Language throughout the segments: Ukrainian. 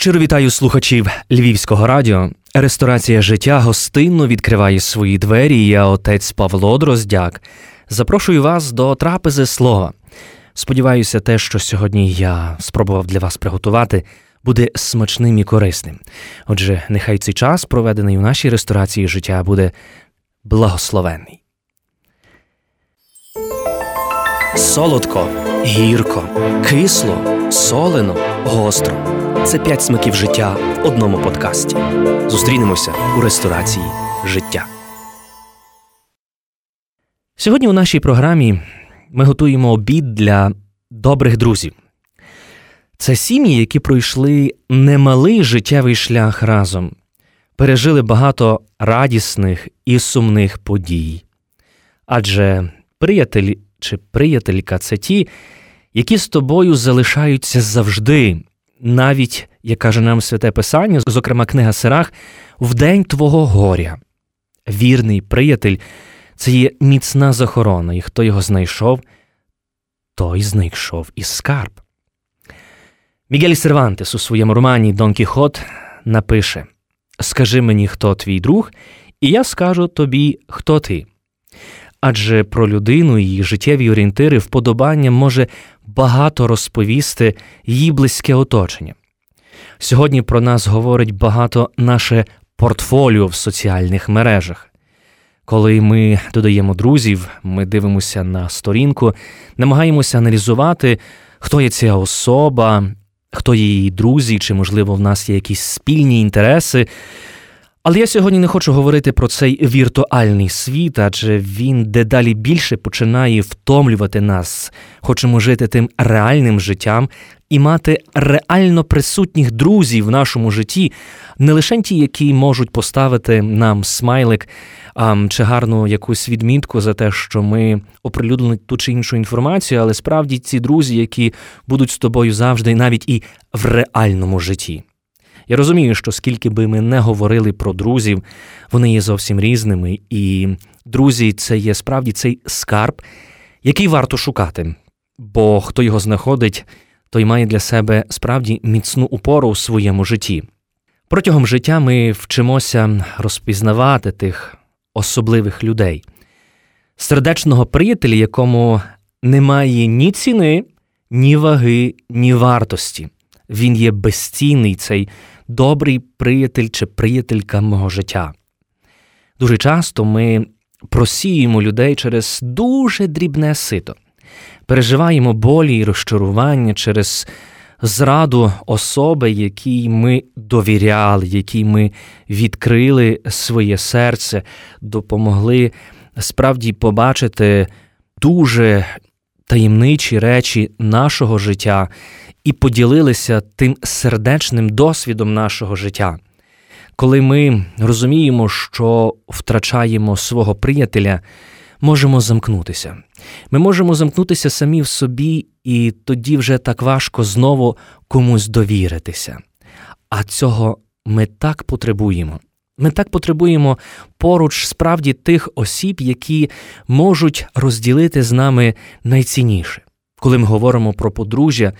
Щиро вітаю слухачів Львівського радіо. Ресторація життя гостинно відкриває свої двері. Я отець Павло Дроздяк. Запрошую вас до трапези слова. Сподіваюся, те, що сьогодні я спробував для вас приготувати, буде смачним і корисним. Отже, нехай цей час, проведений у нашій ресторації життя, буде благословенний. Солодко, гірко, кисло, солено, гостро. Це п'ять смаків життя в одному подкасті. Зустрінемося у ресторації життя. Сьогодні у нашій програмі ми готуємо обід для добрих друзів. Це сім'ї, які пройшли немалий життєвий шлях разом, пережили багато радісних і сумних подій. Адже приятель чи приятелька це ті, які з тобою залишаються завжди, навіть, як каже нам святе Писання, зокрема книга Сирах, в день твого горя. Вірний приятель це є міцна захорона, і хто його знайшов, той знайшов і скарб. Мігель Сервантес у своєму романі Дон Кіхот напише Скажи мені, хто твій друг, і я скажу тобі, хто ти. Адже про людину і її життєві орієнтири вподобання може багато розповісти її близьке оточення. Сьогодні про нас говорить багато наше портфоліо в соціальних мережах. Коли ми додаємо друзів, ми дивимося на сторінку, намагаємося аналізувати, хто є ця особа, хто є її друзі, чи, можливо, в нас є якісь спільні інтереси. Але я сьогодні не хочу говорити про цей віртуальний світ, адже він дедалі більше починає втомлювати нас. Хочемо жити тим реальним життям і мати реально присутніх друзів в нашому житті, не лише ті, які можуть поставити нам смайлик чи гарну якусь відмітку за те, що ми оприлюднили ту чи іншу інформацію, але справді ці друзі, які будуть з тобою завжди, навіть і в реальному житті. Я розумію, що скільки би ми не говорили про друзів, вони є зовсім різними, і друзі, це є справді цей скарб, який варто шукати. Бо хто його знаходить, той має для себе справді міцну упору у своєму житті. Протягом життя ми вчимося розпізнавати тих особливих людей, сердечного приятеля, якому немає ні ціни, ні ваги, ні вартості. Він є безцінний цей добрий приятель чи приятелька мого життя. Дуже часто ми просіємо людей через дуже дрібне сито, переживаємо болі і розчарування через зраду особи, якій ми довіряли, якій ми відкрили своє серце, допомогли справді побачити дуже таємничі речі нашого життя і поділилися тим сердечним досвідом нашого життя. Коли ми розуміємо, що втрачаємо свого приятеля, можемо замкнутися. Ми можемо замкнутися самі в собі, і тоді вже так важко знову комусь довіритися. А цього ми так потребуємо. Ми так потребуємо поруч справді тих осіб, які можуть розділити з нами найцінніше. Коли ми говоримо про подружжя,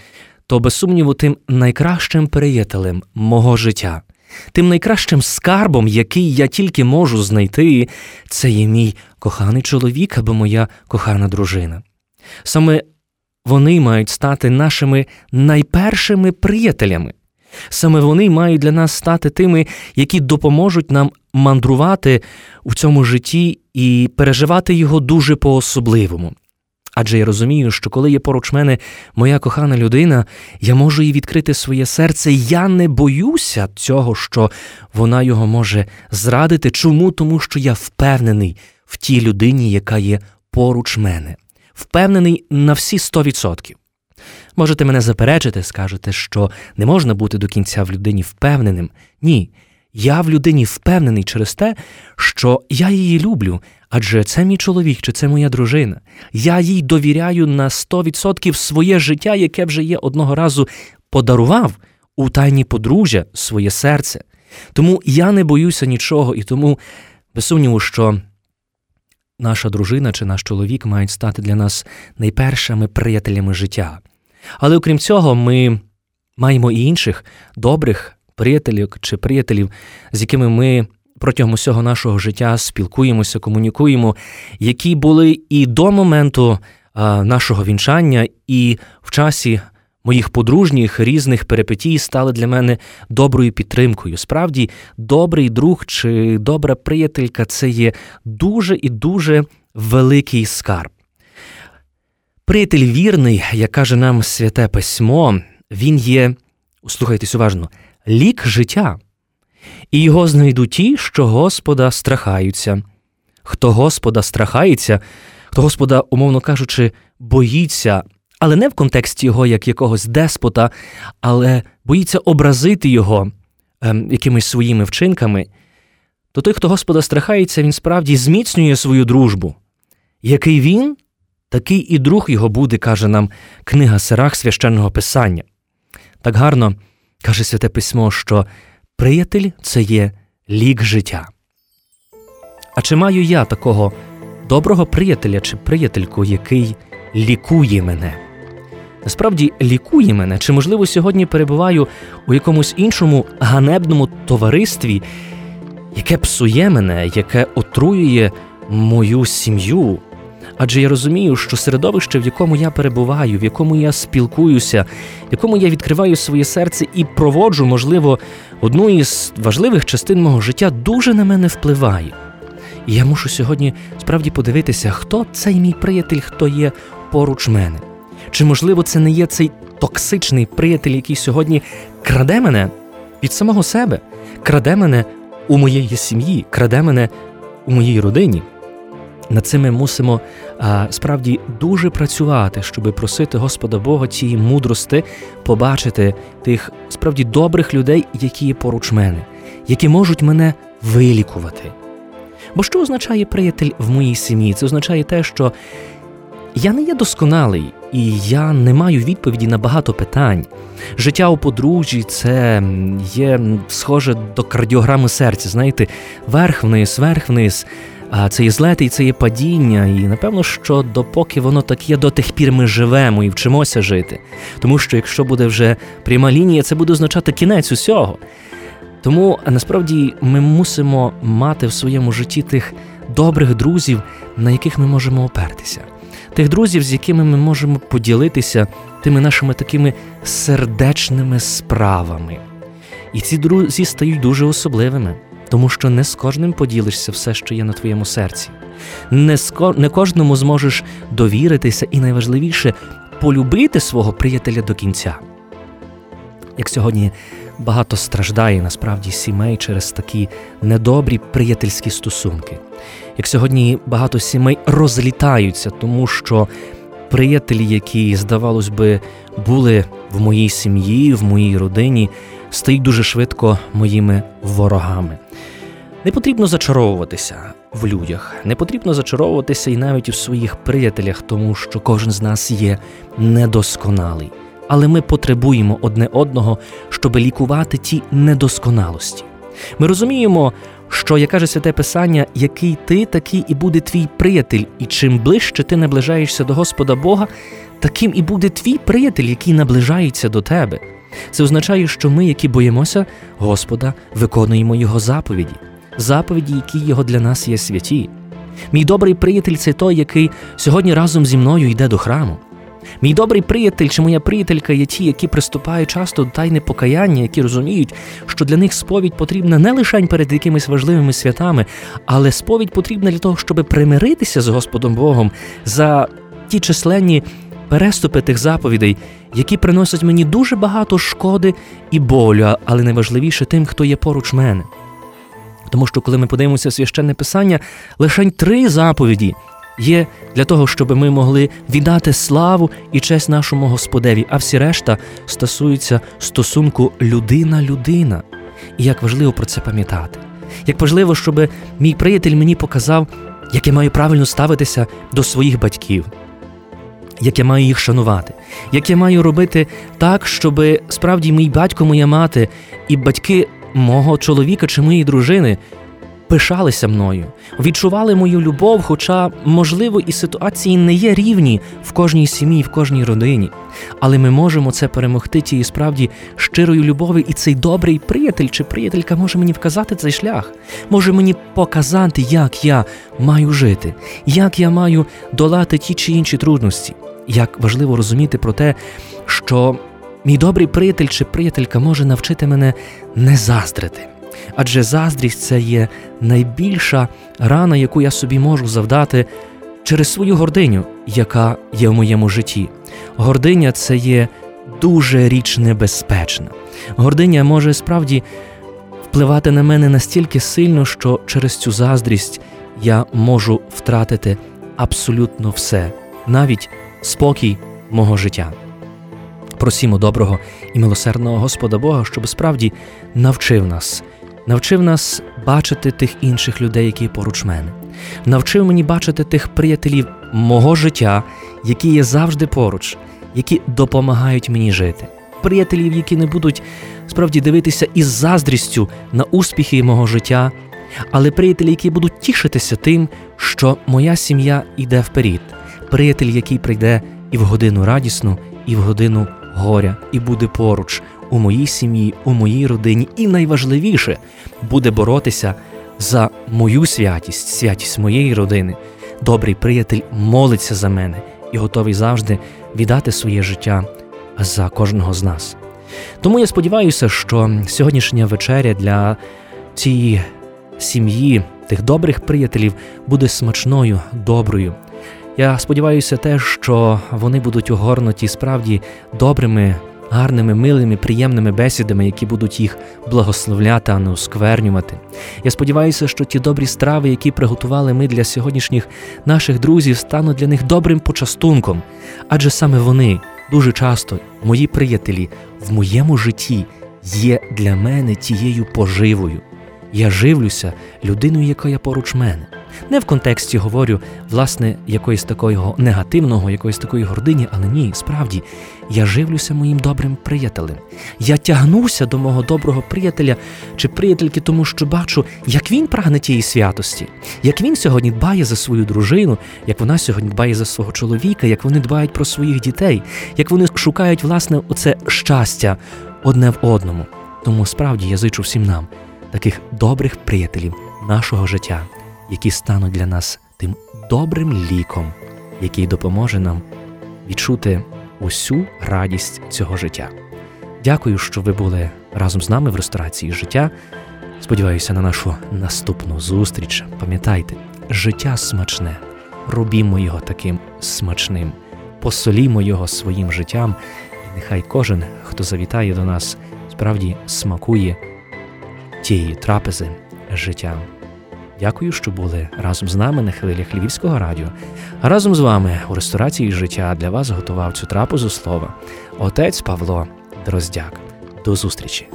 то без сумніву тим найкращим приятелем мого життя, тим найкращим скарбом, який я тільки можу знайти, це є мій коханий чоловік або моя кохана дружина. Саме вони мають стати нашими найпершими приятелями. Саме вони мають для нас стати тими, які допоможуть нам мандрувати у цьому житті і переживати його дуже по-особливому. Адже я розумію, що коли є поруч мене моя кохана людина, я можу їй відкрити своє серце. Я не боюся цього, що вона його може зрадити. Чому? Тому що я впевнений в тій людині, яка є поруч мене, впевнений на всі 100%. Можете мене заперечити, скажете, що не можна бути до кінця в людині впевненим. Ні. Я в людині впевнений через те, що я її люблю, адже це мій чоловік чи це моя дружина. Я їй довіряю на 100% своє життя, яке вже є одного разу подарував у тайні подружжя своє серце. Тому я не боюся нічого, і тому, без сумніву, що наша дружина чи наш чоловік мають стати для нас найпершими приятелями життя. Але окрім цього, ми маємо і інших добрих приятелів чи приятелів, з якими ми протягом усього нашого життя спілкуємося, комунікуємо, які були і до моменту нашого вінчання, і в часі. Моїх подружніх різних перипетій стали для мене доброю підтримкою. Справді, добрий друг чи добра приятелька це є дуже і дуже великий скарб. Приятель вірний, як каже нам святе письмо, він є, слухайтесь уважно, лік життя, і його знайдуть ті, що Господа страхаються. Хто Господа страхається, хто Господа, умовно кажучи, боїться, але не в контексті його як якогось деспота, але боїться образити його ем, якимись своїми вчинками, то той, хто Господа страхається, він справді зміцнює свою дружбу. Який він, такий і друг його буде, каже нам книга Сирах священного Писання. Так гарно каже Святе Письмо, що приятель це є лік життя. А чи маю я такого доброго приятеля чи приятельку, який лікує мене? Насправді лікує мене, чи, можливо, сьогодні перебуваю у якомусь іншому ганебному товаристві, яке псує мене, яке отруює мою сім'ю, Адже я розумію, що середовище, в якому я перебуваю, в якому я спілкуюся, в якому я відкриваю своє серце і проводжу, можливо, одну із важливих частин мого життя, дуже на мене впливає. І я мушу сьогодні справді подивитися, хто цей мій приятель, хто є поруч мене. Чи, можливо, це не є цей токсичний приятель, який сьогодні краде мене від самого себе, краде мене у моєї сім'ї, краде мене у моїй родині. Над цим ми мусимо а, справді дуже працювати, щоб просити Господа Бога цієї мудрости, побачити тих справді добрих людей, які є поруч мене, які можуть мене вилікувати. Бо що означає приятель в моїй сім'ї? Це означає те, що я не є досконалий, і я не маю відповіді на багато питань. Життя у подружжі це є схоже до кардіограми серця, знаєте, верх вниз, верх вниз. А це є злети, і це є падіння, і напевно, що допоки воно так є, до тих пір ми живемо і вчимося жити. Тому що якщо буде вже пряма лінія, це буде означати кінець усього. Тому насправді ми мусимо мати в своєму житті тих добрих друзів, на яких ми можемо опертися, тих друзів, з якими ми можемо поділитися тими нашими такими сердечними справами. І ці друзі стають дуже особливими тому що не з кожним поділишся все, що є на твоєму серці. Не, ско... не кожному зможеш довіритися і найважливіше полюбити свого приятеля до кінця. Як сьогодні багато страждає насправді сімей через такі недобрі приятельські стосунки, як сьогодні багато сімей розлітаються, тому що приятелі, які, здавалось би, були в моїй сім'ї, в моїй родині, стають дуже швидко моїми ворогами. Не потрібно зачаровуватися в людях, не потрібно зачаровуватися і навіть у своїх приятелях, тому що кожен з нас є недосконалий. Але ми потребуємо одне одного, щоб лікувати ті недосконалості. Ми розуміємо, що, як каже святе Писання, який ти, такий і буде твій приятель, і чим ближче ти наближаєшся до Господа Бога, таким і буде твій приятель, який наближається до тебе. Це означає, що ми, які боїмося Господа, виконуємо Його заповіді, заповіді, які його для нас є святі. Мій добрий приятель це той, який сьогодні разом зі мною йде до храму. Мій добрий приятель чи моя приятелька є ті, які приступають часто до тайни покаяння, які розуміють, що для них сповідь потрібна не лише перед якимись важливими святами, але сповідь потрібна для того, щоб примиритися з Господом Богом за ті численні переступи тих заповідей, які приносять мені дуже багато шкоди і болю, але найважливіше тим, хто є поруч мене. Тому що, коли ми подивимося священне писання, лише три заповіді є для того, щоб ми могли віддати славу і честь нашому Господеві, а всі решта стосуються стосунку людина-людина. І як важливо про це пам'ятати. Як важливо, щоб мій приятель мені показав, як я маю правильно ставитися до своїх батьків, як я маю їх шанувати, як я маю робити так, щоб справді мій батько, моя мати і батьки мого чоловіка чи моєї дружини пишалися мною, відчували мою любов, хоча, можливо, і ситуації не є рівні в кожній сім'ї, в кожній родині. Але ми можемо це перемогти тією справді щирою любов'ю, і цей добрий приятель чи приятелька може мені вказати цей шлях, може мені показати, як я маю жити, як я маю долати ті чи інші трудності. Як важливо розуміти про те, що мій добрий приятель чи приятелька може навчити мене не заздрити. Адже заздрість це є найбільша рана, яку я собі можу завдати через свою гординю, яка є в моєму житті. Гординя це є дуже річ небезпечна. Гординя може справді впливати на мене настільки сильно, що через цю заздрість я можу втратити абсолютно все, навіть спокій мого життя. Просімо доброго і милосердного Господа Бога, щоб справді навчив нас навчив нас бачити тих інших людей, які поруч мене, навчив мені бачити тих приятелів мого життя, які є завжди поруч, які допомагають мені жити. Приятелів, які не будуть справді дивитися із заздрістю на успіхи мого життя, але приятелі, які будуть тішитися тим, що моя сім'я йде вперед, приятель, який прийде і в годину радісну, і в годину горя, і буде поруч, у моїй сім'ї, у моїй родині, і найважливіше буде боротися за мою святість, святість моєї родини. Добрий приятель молиться за мене і готовий завжди віддати своє життя за кожного з нас. Тому я сподіваюся, що сьогоднішня вечеря для цієї сім'ї, тих добрих приятелів, буде смачною, доброю. Я сподіваюся, те, що вони будуть огорнуті справді добрими гарними, милими, приємними бесідами, які будуть їх благословляти, а не осквернювати. Я сподіваюся, що ті добрі страви, які приготували ми для сьогоднішніх наших друзів, стануть для них добрим почастунком, адже саме вони дуже часто, мої приятелі, в моєму житті є для мене тією поживою. Я живлюся людиною, яка є поруч мене. Не в контексті говорю, власне, якоїсь такого негативного, якоїсь такої гордині, але ні, справді, я живлюся моїм добрим приятелем. Я тягнуся до мого доброго приятеля чи приятельки, тому що бачу, як він прагне тієї святості, як він сьогодні дбає за свою дружину, як вона сьогодні дбає за свого чоловіка, як вони дбають про своїх дітей, як вони шукають власне оце щастя одне в одному. Тому справді я зичу всім нам таких добрих приятелів нашого життя, які стануть для нас тим добрим ліком, який допоможе нам відчути усю радість цього життя. Дякую, що ви були разом з нами в ресторації життя. Сподіваюся на нашу наступну зустріч. Пам'ятайте, життя смачне, робімо його таким смачним, посолімо його своїм життям, і нехай кожен, хто завітає до нас, справді смакує тієї трапези життя. Дякую, що були разом з нами на хвилях Львівського радіо. Разом з вами у ресторації життя для вас готував цю трапезу слова отець Павло Дроздяк. До зустрічі!